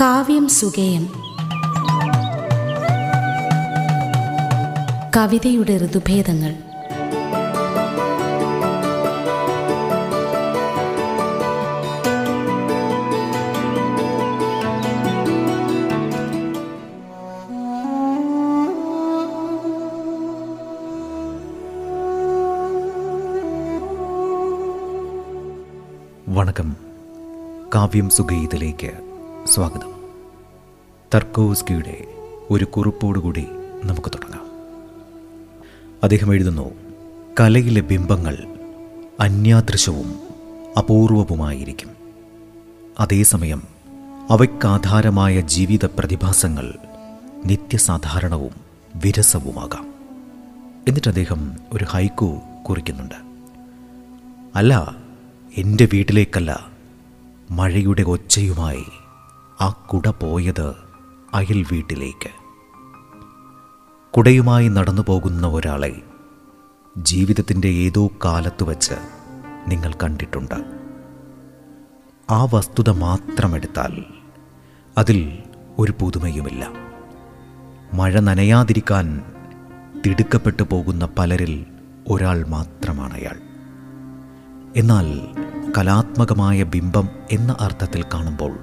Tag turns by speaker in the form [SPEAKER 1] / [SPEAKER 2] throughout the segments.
[SPEAKER 1] കാവ്യം സുഗേയം കവിതയുടെ ഋതുഭേദങ്ങൾ.
[SPEAKER 2] വണക്കം. കാവ്യം സുഗീതയിലേക്ക് സ്വാഗതം. തർക്കോസ്കിയുടെ ഒരു കുറിപ്പോടുകൂടി നമുക്ക് തുടങ്ങാം. അദ്ദേഹം എഴുതുന്നു കലയിലെ ബിംബങ്ങൾ അന്യാദൃശവും അപൂർവവുമായിരിക്കും. അതേസമയം അവയ്ക്കാധാരമായ ജീവിത പ്രതിഭാസങ്ങൾ നിത്യസാധാരണവും വിരസവുമാകാം. എന്നിട്ട് അദ്ദേഹം ഒരു ഹൈക്കു കുറിക്കുന്നുണ്ട്. അല്ല എന്റെ വീട്ടിലേക്കല്ല മഴയുടെ ഒച്ചയുമായി ആ കുട പോയത് അയൽ വീട്ടിലേക്ക്. കുടയുമായി നടന്നു പോകുന്ന ഒരാളെ ജീവിതത്തിന്റെ ഏതോ കാലത്ത് വച്ച് നിങ്ങൾ കണ്ടിട്ടുണ്ട്. ആ വസ്തുത മാത്രമെടുത്താൽ അതിൽ ഒരു പുതുമയുമില്ല. മഴ നനയാതിരിക്കാൻ തിടുക്കപ്പെട്ടു പോകുന്ന പലരിൽ ഒരാൾ മാത്രമാണ് അയാൾ. എന്നാൽ കലാത്മകമായ ബിംബം എന്ന അർത്ഥത്തിൽ കാണുമ്പോൾ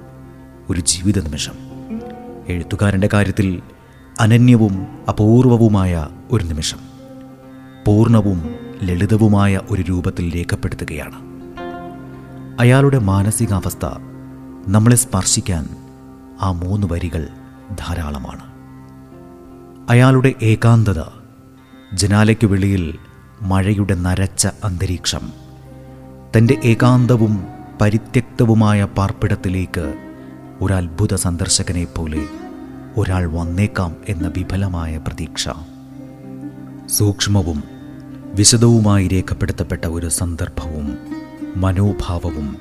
[SPEAKER 2] ഒരു ജീവിത നിമിഷം എഴുത്തുകാരന്റെ കാര്യത്തിൽ അനന്യവും അപൂർവവുമായ ഒരു നിമിഷം. പൂർണവും ലളിതവുമായ ഒരു രൂപത്തിൽ രേഖപ്പെടുത്തുകയാണ്. അയാളുടെ മാനസികാവസ്ഥ നമ്മളെ സ്പർശിക്കാൻ ആ മൂന്ന് വരികൾ ധാരാളമാണ്. അയാളുടെ ഏകാന്തത ജനാലയ്ക്ക് വെളിയിൽ മഴയുടെ നരച്ച അന്തരീക്ഷം തന്റെ ഏകാന്തവും പരിത്യക്തവുമായ പാർപ്പിടത്തിലേക്ക് ഒരു അത്ഭുത സന്ദർശകനെ പോലെ ഒരാൾ വന്നേക്കാം എന്ന വിഫലമായ പ്രതീക്ഷ. സൂക്ഷ്മവും വിശദവുമായി രേഖപ്പെടുത്തപ്പെട്ട ഒരു സന്ദർഭവും മനോഭാവവും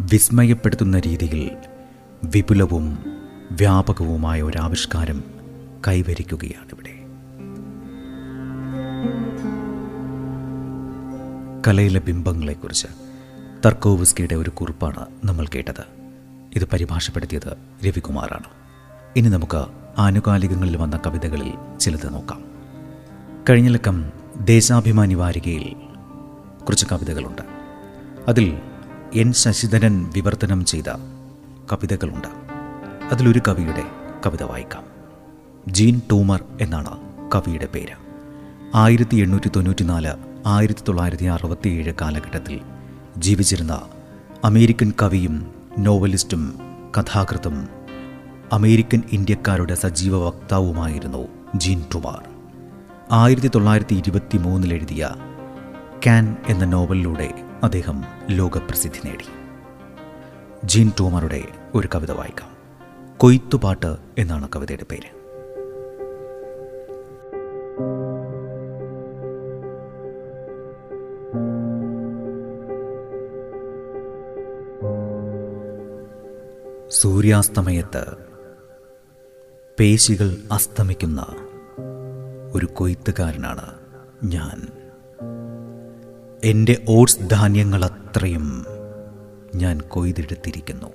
[SPEAKER 2] വിസ്മയപ്പെടുത്തുന്ന രീതിയിൽ വിപുലവും വ്യാപകവുമായ ഒരു ആവിഷ്കാരം കൈവരിക്കുകയാണിവിടെ. കലയിലെ ബിംബങ്ങളെക്കുറിച്ച് തർക്കോവസ്കിയുടെ ഒരു കുറിപ്പാണ് നമ്മൾ കേട്ടത്. ഇത് പരിഭാഷപ്പെടുത്തിയത് രവികുമാറാണ്. ഇനി നമുക്ക് ആനുകാലികങ്ങളിൽ വന്ന കവിതകളിൽ ചിലത് നോക്കാം. കഴിഞ്ഞ ലക്കം ദേശാഭിമാനി വാരികയിൽ കുറച്ച് കവിതകളുണ്ട്. അതിൽ എൻ ശശിധരൻ വിവർത്തനം ചെയ്ത കവിതകളുണ്ട്. അതിലൊരു കവിയുടെ കവിത വായിക്കാം. ജീൻ ടൂമർ എന്നാണ് കവിയുടെ പേര്. ആയിരത്തി എണ്ണൂറ്റി തൊണ്ണൂറ്റിനാല് ആയിരത്തി തൊള്ളായിരത്തി അറുപത്തിയേഴ് കാലഘട്ടത്തിൽ ജീവിച്ചിരുന്ന അമേരിക്കൻ കവിയും നോവലിസ്റ്റും കഥാകൃത്തും അമേരിക്കൻ ഇന്ത്യക്കാരുടെ സജീവ വക്താവുമായിരുന്നു ജീൻ ടുമാർ ആയിരത്തി തൊള്ളായിരത്തി ഇരുപത്തി മൂന്നിലെഴുതിയ ക്യാൻ എന്ന നോവലിലൂടെ അദ്ദേഹം ലോകപ്രസിദ്ധി നേടി. ജീൻ ടൂമറുടെ ഒരു കവിത വായിക്കാം. കൊയ്ത്തുപാട്ട് എന്നാണ് കവിതയുടെ പേര്. സൂര്യാസ്തമയത്ത് പേശികൾ അസ്തമിക്കുന്ന ഒരു കൊയ്ത്തുകാരനാണ് ഞാൻ. എന്റെ ഓട്സ് ധാന്യങ്ങളത്രയും ഞാൻ കൊയ്തെടുത്തിരിക്കുന്നു.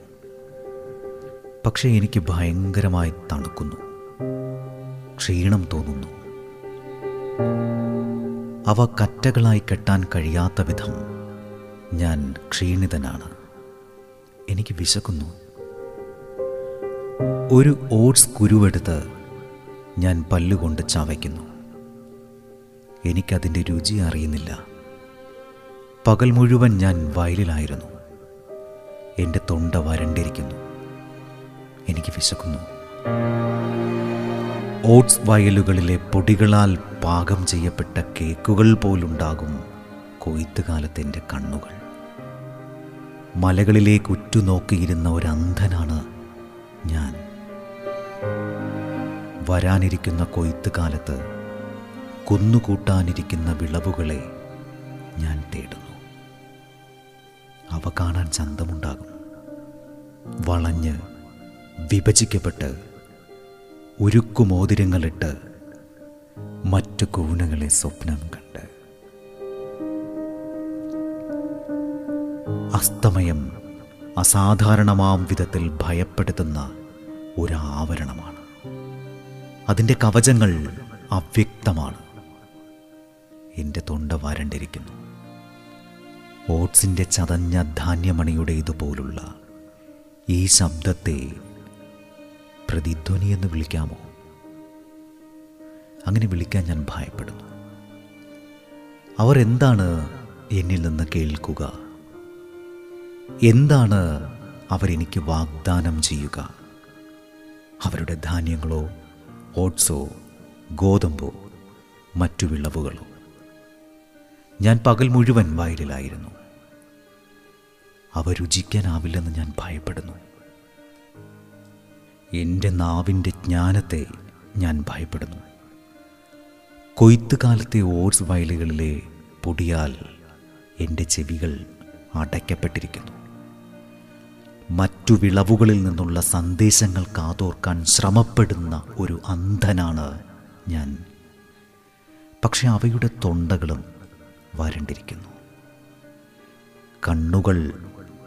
[SPEAKER 2] പക്ഷേ എനിക്ക് ഭയങ്കരമായി തണുക്കുന്നു. ക്ഷീണം തോന്നുന്നു. അവ കറ്റകളായി കെട്ടാൻ കഴിയാത്ത വിധം ഞാൻ ക്ഷീണിതനാണ്. എനിക്ക് വിശക്കുന്നു. ഒരു ഓട്സ് കുരുവെടുത്ത് ഞാൻ പല്ലുകൊണ്ട് ചവയ്ക്കുന്നു. എനിക്കതിന്റെ രുചി അറിയുന്നില്ല. പകൽ മുഴുവൻ ഞാൻ വയലിലായിരുന്നു. എന്റെ തൊണ്ട വരണ്ടിരിക്കുന്നു. എനിക്ക് വിശക്കുന്നു. ഓട്സ് വയലുകളിലെ പൊടികളാൽ പാകം ചെയ്യപ്പെട്ട കേക്കുകൾ പോലുണ്ടാകും കൊയ്ത്തുകാലത്തെന്റെ കണ്ണുകൾ. മലകളിലേക്ക് ഉറ്റുനോക്കിയിരുന്ന ഒരു അന്ധനാണ് ഞാൻ. വരാനിരിക്കുന്ന കൊയ്ത്ത് കാലത്ത് കുന്നുകൂട്ടാനിരിക്കുന്ന വിളവുകളെ ഞാൻ തേടുന്നു. അവ കാണാൻ ചന്തമുണ്ടാകും. വളഞ്ഞ് വിഭജിക്കപ്പെട്ട് ഉരുക്കുമോതിരങ്ങളിട്ട് മറ്റു കൂനകളെ സ്വപ്നം കണ്ട്. അസ്തമയം അസാധാരണമാം വിധത്തിൽ ഭയപ്പെടുത്തുന്ന ഒരാവരണമാണ്. അതിന്റെ കവചങ്ങൾ അവ്യക്തമാണ്. എന്റെ തൊണ്ട വരണ്ടിരിക്കുന്നു. ഓട്സിന്റെ ചതഞ്ഞ ധാന്യമണിയുടെ ഇതുപോലുള്ള ഈ ശബ്ദത്തെ പ്രതിധ്വനി എന്ന് വിളിക്കാമോ? അങ്ങനെ വിളിക്കാൻ ഞാൻ ഭയപ്പെടുന്നു. അവർ എന്താണ് എന്നിൽ നിന്ന് കേൾക്കുക? എന്താണ് അവരെനിക്ക് വാഗ്ദാനം ചെയ്യുക? അവരുടെ ധാന്യങ്ങളോ ഓട്സോ ഗോതമ്പോ മറ്റു വിളവുകളോ? ഞാൻ പകൽ മുഴുവൻ വയലിലായിരുന്നു. അവ രുചിക്കാനാവില്ലെന്ന് ഞാൻ ഭയപ്പെടുന്നു. എന്റെ നാവിന്റെ ജ്ഞാനത്തെ ഞാൻ ഭയപ്പെടുന്നു. കൊയ്ത്തുകാലത്തെ ഓട്സ് വയലുകളിലെ പൊടിയാൽ എന്റെ ചെവികൾ അടയ്ക്കപ്പെട്ടിരിക്കുന്നു. മറ്റു വിളവുകളിൽ നിന്നുള്ള സന്ദേശങ്ങൾ കാതോർക്കാൻ ശ്രമപ്പെടുന്ന ഒരു അന്ധനാണ് ഞാൻ. പക്ഷെ അവയുടെ തൊണ്ടകളും വരണ്ടിരിക്കുന്നു. കണ്ണുകൾ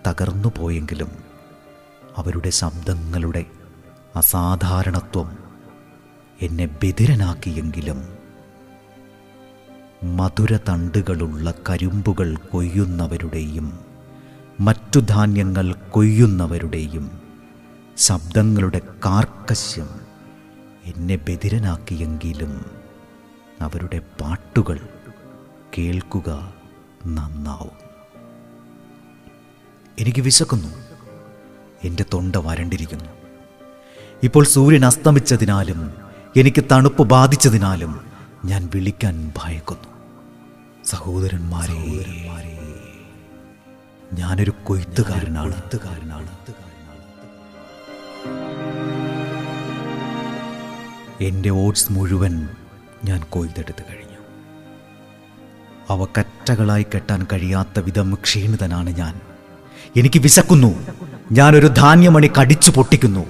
[SPEAKER 2] തകർന്നു പോയെങ്കിലും അവരുടെ ശബ്ദങ്ങളുടെ അസാധാരണത്വം എന്നെ ബധിരനാക്കിയെങ്കിലും മധുര തണ്ടുകളുള്ള കരിമ്പുകൾ കൊയ്യുന്നവരുടെയും മറ്റു ധാന്യങ്ങൾ കൊയ്യുന്നവരുടെയും ശബ്ദങ്ങളുടെ കാർക്കശ്യം എന്നെ ബദിരനാക്കിയെങ്കിലും അവരുടെ പാട്ടുകൾ കേൾക്കുക നന്നാവും. എനിക്ക് വിശക്കുന്നു. എന്റെ തൊണ്ട വരണ്ടിരിക്കുന്നു. ഇപ്പോൾ സൂര്യൻ അസ്തമിച്ചതിനാലും എനിക്ക് തണുപ്പ് ബാധിച്ചതിനാലും ഞാൻ വിളിക്കാൻ ഭയക്കുന്നു. സഹോദരന്മാരെ ഞാനൊരു കൊയ്ത്തുകാരനാണ്. കൊയ്ത്തുകാരനാണ് എന്റെ ഓട്സ് മുഴുവൻ ഞാൻ കൊയ്തെടുത്ത് കഴിഞ്ഞു. അവ കറ്റകളായി കെട്ടാൻ കഴിയാത്ത വിധം ക്ഷീണിതനാണ് ഞാൻ. എനിക്ക് വിശക്കുന്നു. ഞാനൊരു ധാന്യമണി കടിച്ചു പൊട്ടിക്കുന്നു.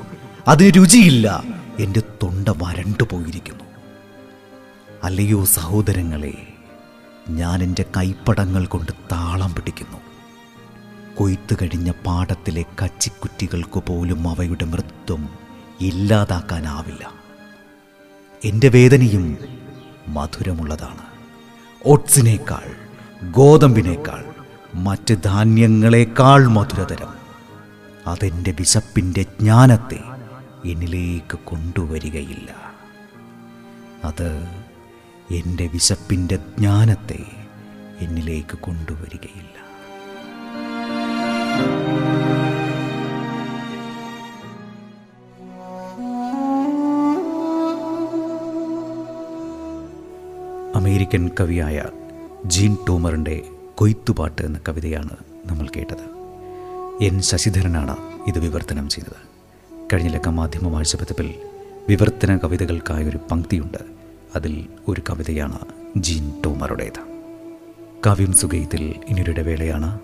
[SPEAKER 2] അതിന് രുചിയില്ല. എന്റെ തൊണ്ട വരണ്ടു പോയിരിക്കുന്നു. അല്ലയോ സഹോദരങ്ങളെ ഞാൻ എന്റെ കൈപ്പടങ്ങൾ കൊണ്ട് താളം പിടിക്കുന്നു. കൊയ്ത്തു കഴിഞ്ഞ പാടത്തിലെ കച്ചിക്കുറ്റികൾക്ക് പോലും അവയുടെ മൃത്വം ഇല്ലാതാക്കാനാവില്ല. എന്റെ വേദനയും മധുരമുള്ളതാണ്. ഓട്സിനേക്കാൾ ഗോതമ്പിനേക്കാൾ മറ്റ് ധാന്യങ്ങളെക്കാൾ മധുരതരം. അതെന്റെ വിശപ്പിന്റെ ജ്ഞാനത്തെ എന്നിലേക്ക് കൊണ്ടുവരികയില്ല. അത് എന്റെ വിശപ്പിന്റെ ജ്ഞാനത്തെ എന്നിലേക്ക് കൊണ്ടുവരികയില്ല. അമേരിക്കൻ കവിയായ ജീൻ ടൂമറിന്റെ കൊയ്ത്തുപാട്ട് എന്ന കവിതയാണ് നമ്മൾ കേട്ടത്. എൻ ശശിധരനാണ് ഇത് വിവർത്തനം ചെയ്തത്. കഴിഞ്ഞ ലക്കം മാധ്യമ വാഴ്ചപതിപ്പിൽ വിവർത്തന കവിതകൾക്കായൊരു പങ്ക്തിയുണ്ട്. അതിൽ ഒരു കവിതയാണ് ജീൻ ടൂമറുടേത്. കാവ്യം സുഗൈത്തിൽ ഇനിയൊരിടെ വേളയാണ്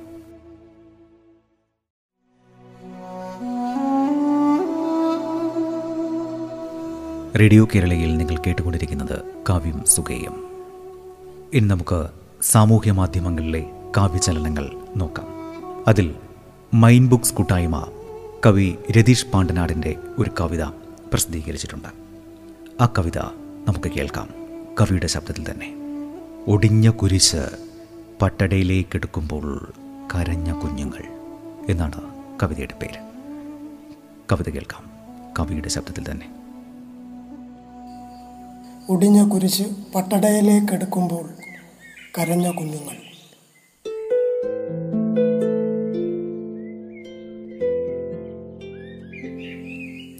[SPEAKER 2] റേഡിയോ കേരളയിൽ നിങ്ങൾ കേട്ടുകൊണ്ടിരിക്കുന്നത് കാവ്യം സുഗേയം. ഇനി നമുക്ക് സാമൂഹ്യ മാധ്യമങ്ങളിലെ കാവ്യചലനങ്ങൾ നോക്കാം. അതിൽ മൈൻ ബുക്സ് കൂട്ടായ്മ കവി രതീഷ് പാണ്ഡനാടിന്റെ ഒരു കവിത പ്രസിദ്ധീകരിച്ചിട്ടുണ്ട്. ആ കവിത നമുക്ക് കേൾക്കാം. കവിയുടെ ശബ്ദത്തിൽ തന്നെ. ഒടിഞ്ഞ കുരിശ് പട്ടടയിലേക്കെടുക്കുമ്പോൾ കരഞ്ഞ കുഞ്ഞുങ്ങൾ എന്നാണ് കവിതയുടെ പേര്. കവിത കേൾക്കാം. കവിയുടെ ശബ്ദത്തിൽ തന്നെ.
[SPEAKER 3] ഒടിഞ്ഞ കുരിശ് പട്ടടയിലേക്കെടുക്കുമ്പോൾ കരഞ്ഞ കുഞ്ഞുങ്ങൾ.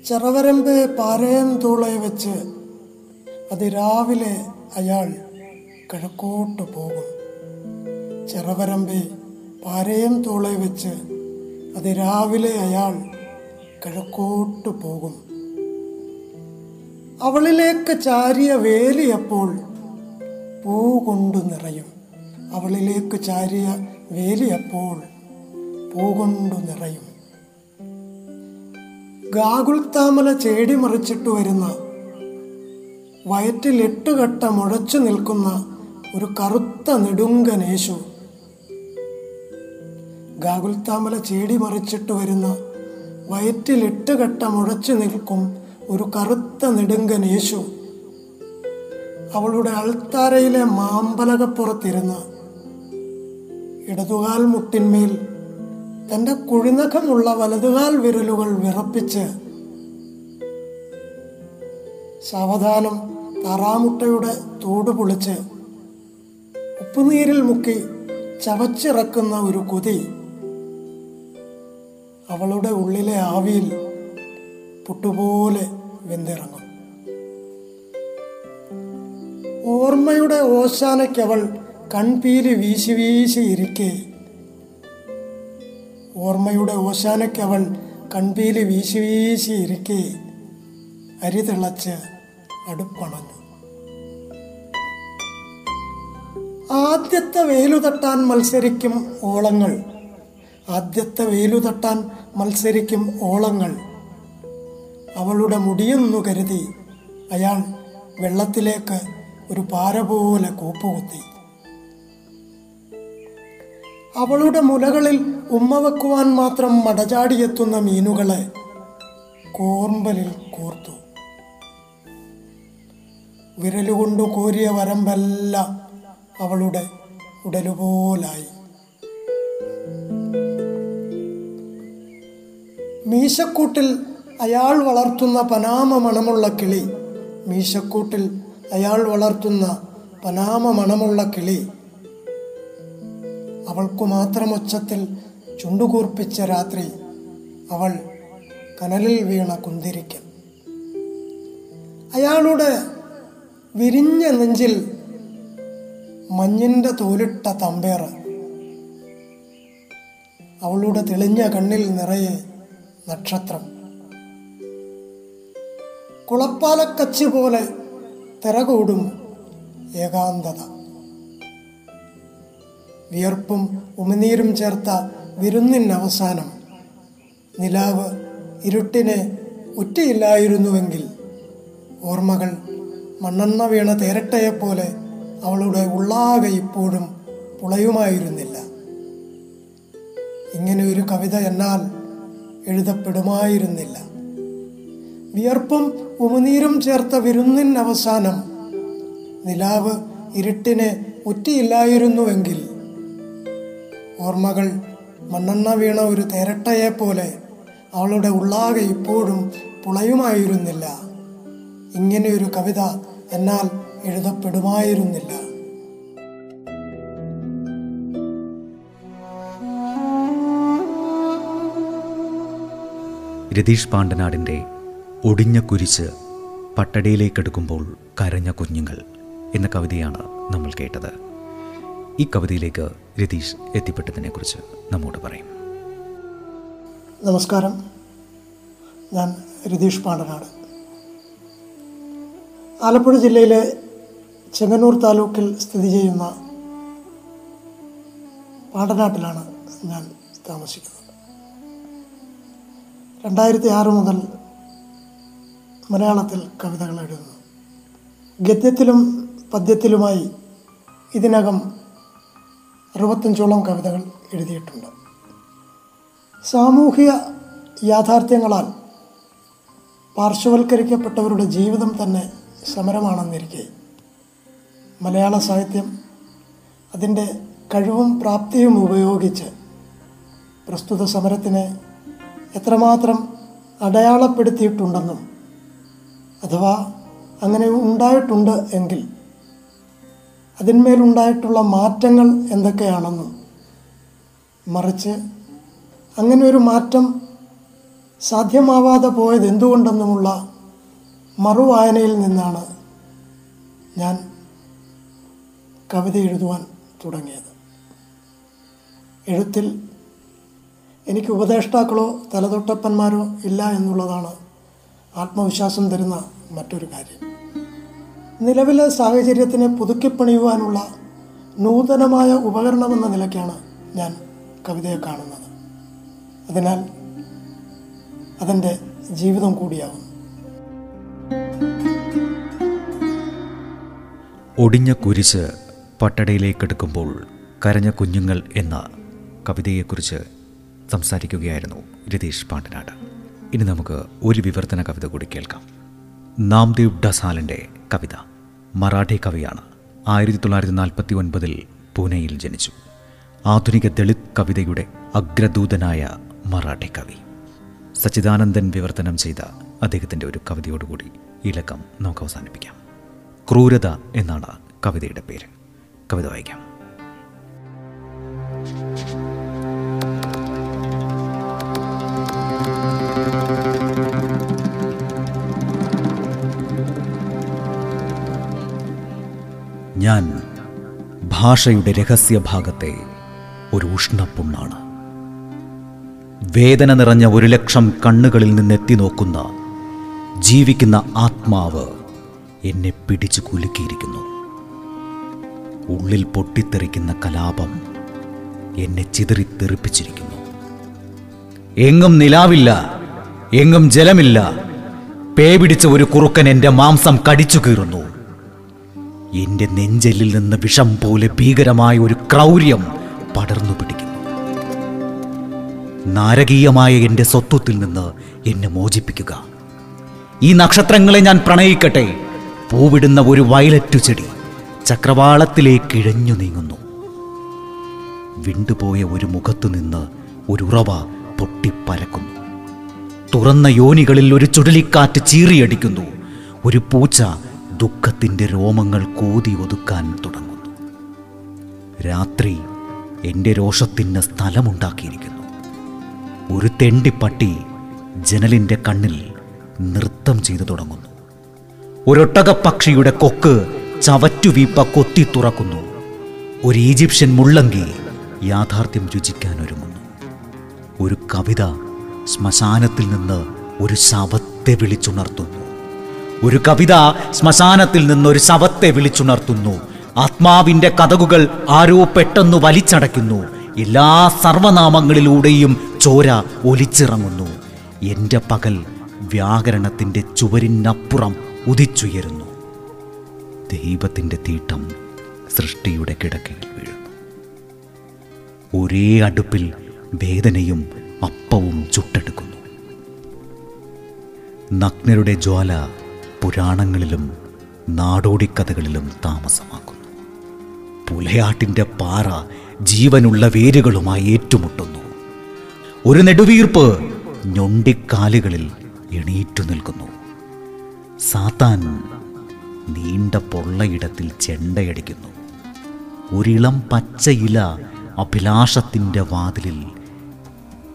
[SPEAKER 3] ചെറവരമ്പ് പാരയം തൂളയെ വെച്ച് അതിരാവിലെ അയാൾ കിഴക്കോട്ട് പോകും. ചെറവരമ്പ് പാരയം തൂളയെ വെച്ച് അതിരാവിലെ അയാൾ കിഴക്കോട്ട് പോകും. അവളിലേക്ക് ചാരിയ വേലിയപ്പോൾ പൂ കൊണ്ടു നിറയും. അവളിലേക്ക് ചാരിയ വേലിയപ്പോൾ പൂ കൊണ്ടു നിറയും. ഗാകുൽത്താമല ചേടി മറിച്ചിട്ട് വരുന്ന വയറ്റിൽ എട്ടുകട്ട മുഴച്ചു നിൽക്കുന്ന ഒരു കറുത്ത നെടുങ്കനേശു ഗാകുൽത്താമല ചേടി മറിച്ചിട്ട് വരുന്ന വയറ്റിൽ കെട്ട മുഴച്ചു നിൽക്കും ഒരു കറുത്ത നെടുങ്കൻ യേശു അവളുടെ അൾത്താരയിലെ മാമ്പലകപ്പുറത്തിരുന്ന് ഇടതുകാൽ മുട്ടിന്മേൽ തന്റെ കുഴിനഖമുള്ള വലതുകാൽ വിരലുകൾ വിറപ്പിച്ച് സാവധാനം താറാമുട്ടയുടെ തോട് പൊളിച്ച് ഉപ്പുനീരിൽ മുക്കി ചവച്ചിറക്കുന്ന ഒരു കൊതി അവളുടെ ഉള്ളിലെ ആവിയിൽ പുട്ടുപോലെ വെന്തിറങ്ങും. ഓർമ്മയുടെ ഓശാനയ്ക്കവൾ കൺപീലി വീശി വീശി ഇരിക്കെ. ഓർമ്മയുടെ ഓശാനയ്ക്കവൾ കൺപീലി വീശി വീശി ഇരിക്കെ. അരി തിളച്ച് അടുപ്പണഞ്ഞു. ആദ്യത്തെ വെയിലു തട്ടാൻ മത്സരിക്കും ഓളങ്ങൾ. ആദ്യത്തെ വെയിലു തട്ടാൻ മത്സരിക്കും ഓളങ്ങൾ. അവളുടെ മുടിയെന്നു കരുതി അയാൾ വെള്ളത്തിലേക്ക് ഒരു പാര പോലെ കൂപ്പുകുത്തി. അവളുടെ മുലകളിൽ ഉമ്മ വെക്കുവാൻ മാത്രം മടചാടിയെത്തുന്ന മീനുകളെ കോർമ്പലിൽ കോർത്തു. വിരലുകൊണ്ട് കോരിയ വരമ്പെല്ലാം അവളുടെ ഉടലുപോലായി. മീശക്കൂട്ടിൽ അയാൾ വളർത്തുന്ന പനാമ മണമുള്ള കിളി. മീശക്കൂട്ടിൽ അയാൾ വളർത്തുന്ന പനാമ മണമുള്ള കിളി. അവൾക്കു മാത്രം ഒച്ചത്തിൽ ചുണ്ടുകൂർപ്പിച്ച രാത്രി അവൾ കനലിൽ വീണ കുന്തിരിക്കും. അയാളുടെ വിരിഞ്ഞ നെഞ്ചിൽ മഞ്ഞിന്റെ തോലിട്ട തമ്പേറ് അവളുടെ തെളിഞ്ഞ കണ്ണിൽ നിറയെ നക്ഷത്രം. കുളപ്പാലക്കച്ച് പോലെ തിരകൂടും ഏകാന്തത. വിയർപ്പും ഉമിനീരും ചേർത്ത വിരുന്നിന് അവസാനം നിലാവ് ഇരുട്ടിനെ ഉറ്റയില്ലായിരുന്നുവെങ്കിൽ ഓർമ്മകൾ മണ്ണെണ്ണ വീണ തേരട്ടയെപ്പോലെ അവളുടെ ഉള്ളാകെ ഇപ്പോഴും പുളയുമായിരുന്നില്ല. ഇങ്ങനെ ഒരു കവിത എന്നാൽ എഴുതപ്പെടുമായിരുന്നില്ല. വിയർപ്പും ഉമിനീരും ചേർത്ത വിരുന്നിൻ അവസാനം നിലാവ് ഇരുട്ടിനെ ഉറ്റിയില്ലായിരുന്നുവെങ്കിൽ ഓർമ്മകൾ മണ്ണെണ്ണ വീണ ഒരു തേരട്ടയെപ്പോലെ അവളുടെ ഉള്ളാകെ ഇപ്പോഴും പുളയുമായിരുന്നില്ല. ഇങ്ങനെയൊരു കവിത എന്നാൽ എഴുതപ്പെടുമായിരുന്നില്ല.
[SPEAKER 2] രതീഷ് പാണ്ടനാടിന്റെ ഒടിഞ്ഞ കുരിശ് പട്ടടയിലേക്കെടുക്കുമ്പോൾ കരഞ്ഞ കുഞ്ഞുങ്ങൾ എന്ന കവിതയാണ് നമ്മൾ കേട്ടത്. ഈ കവിതയിലേക്ക് രതീഷ് എത്തിപ്പെട്ടതിനെക്കുറിച്ച് നമ്മോട് പറയും.
[SPEAKER 3] നമസ്കാരം. ഞാൻ രതീഷ് പാണ്ടനാട് ആലപ്പുഴ ജില്ലയിലെ ചെങ്ങന്നൂർ താലൂക്കിൽ സ്ഥിതി ചെയ്യുന്ന പാണ്ടനാട്ടിലാണ് ഞാൻ താമസിക്കുന്നത്. രണ്ടായിരത്തി ആറ് മുതൽ മലയാളത്തിൽ കവിതകൾ എഴുതുന്നു. ഗദ്യത്തിലും പദ്യത്തിലുമായി ഇതിനകം അറുപത്തഞ്ചോളം കവിതകൾ എഴുതിയിട്ടുണ്ട്. സാമൂഹിക യാഥാർത്ഥ്യങ്ങളാൽ പാർശ്വവൽക്കരിക്കപ്പെട്ടവരുടെ ജീവിതം തന്നെ സമരമാണെന്നിരിക്കെ മലയാള സാഹിത്യം അതിന്റെ കഴിവും പ്രാപ്തിയും ഉപയോഗിച്ച് പ്രസ്തുത സമരത്തിനെ എത്രമാത്രം അടയാളപ്പെടുത്തിയിട്ടുണ്ടെന്നും അഥവാ അങ്ങനെ ഉണ്ടായിട്ടുണ്ട് എങ്കിൽ അതിന്മേലുണ്ടായിട്ടുള്ള മാറ്റങ്ങൾ എന്തൊക്കെയാണെന്ന് മറിച്ച് അങ്ങനെ ഒരു മാറ്റം സാധ്യമാവാതെ പോയത് എന്തുകൊണ്ടെന്നുമുള്ള മറുവായനയിൽ നിന്നാണ് ഞാൻ കവിത എഴുതുവാൻ തുടങ്ങിയത്. എഴുത്തിൽ എനിക്ക് ഉപദേഷ്ടാക്കളോ തലതൊട്ടപ്പന്മാരോ ഇല്ല എന്നുള്ളതാണ് ആത്മവിശ്വാസം തരുന്ന മറ്റൊരു കാര്യം. നിലവിലെ സാഹചര്യത്തിനെ പുതുക്കിപ്പണിയുവാനുള്ള നൂതനമായ ഉപകരണമെന്ന നിലയ്ക്കാണ് ഞാൻ കവിതയെ കാണുന്നത്. അതിനാൽ അതെന്റെ ജീവിതം കൂടിയാവും.
[SPEAKER 2] ഒടിഞ്ഞ കുരിശ് പട്ടടയിലേക്കെടുക്കുമ്പോൾ കരഞ്ഞ കുഞ്ഞുങ്ങൾ എന്ന കവിതയെക്കുറിച്ച് സംസാരിക്കുകയായിരുന്നു രതീഷ് പാണ്ടനാട്. ഇനി നമുക്ക് ഒരു വിവർത്തന കവിത കൂടി കേൾക്കാം. നാംദേവ് ഡസാലിന്റെ കവിത മറാഠി കവിയാണ്. ആയിരത്തി തൊള്ളായിരത്തി നാൽപ്പത്തി ഒൻപതിൽ പൂനെയിൽ ജനിച്ചു. ആധുനിക ദളിത് കവിതയുടെ അഗ്രദൂതനായ മറാഠി കവി. സച്ചിദാനന്ദൻ വിവർത്തനം ചെയ്ത അദ്ദേഹത്തിന്റെ ഒരു കവിതയോടുകൂടി ഈ ലക്കം നമുക്ക് അവസാനിപ്പിക്കാം ക്രൂരത എന്നാണ് കവിതയുടെ പേര്. കവിത വായിക്കാം. ഞാൻ ഭാഷയുടെ രഹസ്യഭാഗത്തെ ഒരു ഉഷ്ണപ്പുണ്ണാണ്. വേദന നിറഞ്ഞ ഒരു ലക്ഷം കണ്ണുകളിൽ നിന്നെത്തി നോക്കുന്ന ജീവിക്കുന്ന ആത്മാവ് എന്നെ പിടിച്ചു കുലുക്കിയിരിക്കുന്നു. ഉള്ളിൽ പൊട്ടിത്തെറിക്കുന്ന കലാപം എന്നെ ചിതറിത്തെറിപ്പിച്ചിരിക്കുന്നു എങ്ങും നിലാവില്ല എങ്ങും ജലമില്ല. പേ പിടിച്ച ഒരു കുറുക്കൻ എന്റെ മാംസം കടിച്ചു കീറുന്നു. എന്റെ നെഞ്ചലിൽ നിന്ന് വിഷം പോലെ ഭീകരമായ ഒരു ക്രൗര്യം പടർന്നു പിടിക്കുന്നു. നാരകീയമായ എന്റെ സ്വത്വത്തിൽ നിന്ന് എന്നെ മോചിപ്പിക്കുക. ഈ നക്ഷത്രങ്ങളെ ഞാൻ പ്രണയിക്കട്ടെ. പൂവിടുന്ന ഒരു വയലറ്റു ചെടി ചക്രവാളത്തിലേക്ക് ഇഴഞ്ഞു നീങ്ങുന്നു. വിണ്ടുപോയ ഒരു മുഖത്തു നിന്ന് ഒരു ഉറവ പൊട്ടിപ്പരക്കുന്നു. തുറന്ന യോനികളിൽ ഒരു ചുഴലിക്കാറ്റ് ചീറിയടിക്കുന്നു. ഒരു പൂച്ച ദുഃഖത്തിന്റെ രോമങ്ങൾ കോതി ഒതുക്കാൻ തുടങ്ങുന്നു. രാത്രി എന്റെ രോഷത്തിന് സ്ഥലമുണ്ടാക്കിയിരിക്കുന്നു. ഒരു തെണ്ടിപ്പട്ടി ജനലിന്റെ കണ്ണിൽ നൃത്തം ചെയ്തു തുടങ്ങുന്നു. ഒരൊട്ടകപ്പക്ഷിയുടെ കൊക്ക് ചവറ്റുവീപ്പ കൊത്തി തുറക്കുന്നു. ഒരു ഈജിപ്ഷ്യൻ മുള്ളങ്കി യാഥാർത്ഥ്യം രുചിക്കാൻ ഒരുങ്ങുന്നു. ഒരു കവിത ശ്മശാനത്തിൽ നിന്ന് ഒരു ശവത്തെ വിളിച്ചുണർത്തുന്നു. ഒരു കവിത ശ്മശാനത്തിൽ നിന്ന് ഒരു ശവത്തെ വിളിച്ചുണർത്തുന്നു. ആത്മാവിന്റെ കഥകുകൾ ആരോ പെട്ടെന്ന് വലിച്ചടയ്ക്കുന്നു. എല്ലാ സർവനാമങ്ങളിലൂടെയും ചോര ഒലിച്ചിറങ്ങുന്നു. എന്റെ പകൽ വ്യാകരണത്തിന്റെ ചുവരിനപ്പുറം ഉദിച്ചുയരുന്നു. ദൈവത്തിന്റെ തീട്ടം സൃഷ്ടിയുടെ കിടക്കയിൽ വീഴുന്നു. ഒരേ അടുപ്പിൽ വേദനയും അപ്പവും ചുട്ടെടുക്കുന്നു. നഗ്നരുടെ ജ്വാല പുരാണങ്ങളിലും നാടോടിക്കഥകളിലും താമസമാക്കുന്നു. പുലയാട്ടിന്റെ പാറ ജീവനുള്ള വേരുകളുമായി ഏറ്റുമുട്ടുന്നു. ഒരു നെടുവീർപ്പ് ഞൊണ്ടിക്കാലുകളിൽ എണീറ്റു നിൽക്കുന്നു. സാത്താൻ നീണ്ട പൊള്ളയിടത്തിൽ ചെണ്ടയടിക്കുന്നു. ഒരിളം പച്ചയില അഭിലാഷത്തിന്റെ വാതിലിൽ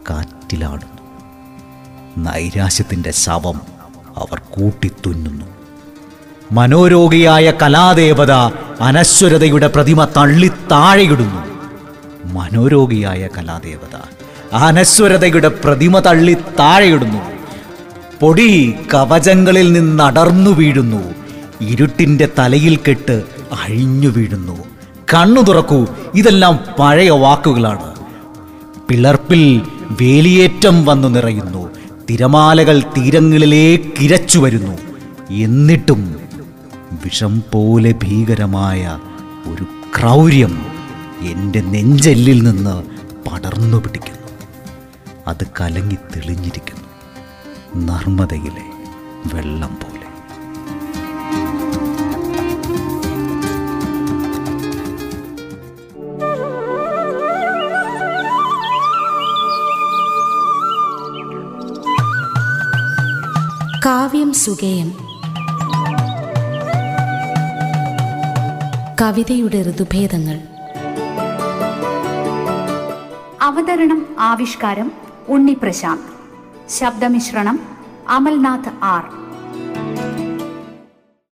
[SPEAKER 2] കാറ്റിലാടുന്നു. നൈരാശ്യത്തിന്റെ ശവം അവർ കൂട്ടിത്തുന്നുന്നു. മനോരോഗിയായ കലാദേവത അനശ്വരതയുടെ പ്രതിമ തള്ളി താഴെയിടുന്നു മനോരോഗിയായ കലാദേവത അനശ്വരതയുടെ പ്രതിമ തള്ളി താഴെയിടുന്നു പൊടി കവചങ്ങളിൽ നിന്നടർന്നു വീഴുന്നു. ഇരുട്ടിന്റെ തലയിൽ കെട്ട് അഴിഞ്ഞു വീഴുന്നു. കണ്ണു തുറക്കൂ ഇതെല്ലാം പഴയ വാക്കുകളാണ്. പിളർപ്പിൽ വേലിയേറ്റം വന്നു നിറയുന്നു. തിരമാലകൾ തീരങ്ങളിലേക്ക് വരുന്നു. എന്നിട്ടും വിഷം പോലെ ഭീകരമായ ഒരു ക്രൗര്യം എന്റെ നെഞ്ചെല്ലിൽ നിന്ന് പടർന്നു പിടിക്കുന്നു. അത് കലങ്ങി തെളിഞ്ഞിരിക്കുന്നു. നർമ്മദയിലെ വെള്ളം പോലെ.
[SPEAKER 1] കാവ്യം സുഖേയം കവിതയുടെ ഋതുഭേദങ്ങൾ.
[SPEAKER 4] അവതരണം ആവിഷ്കാരം ഉണ്ണി പ്രശാന്ത് ശബ്ദമിശ്രണം അമൽനാഥ് ആർ.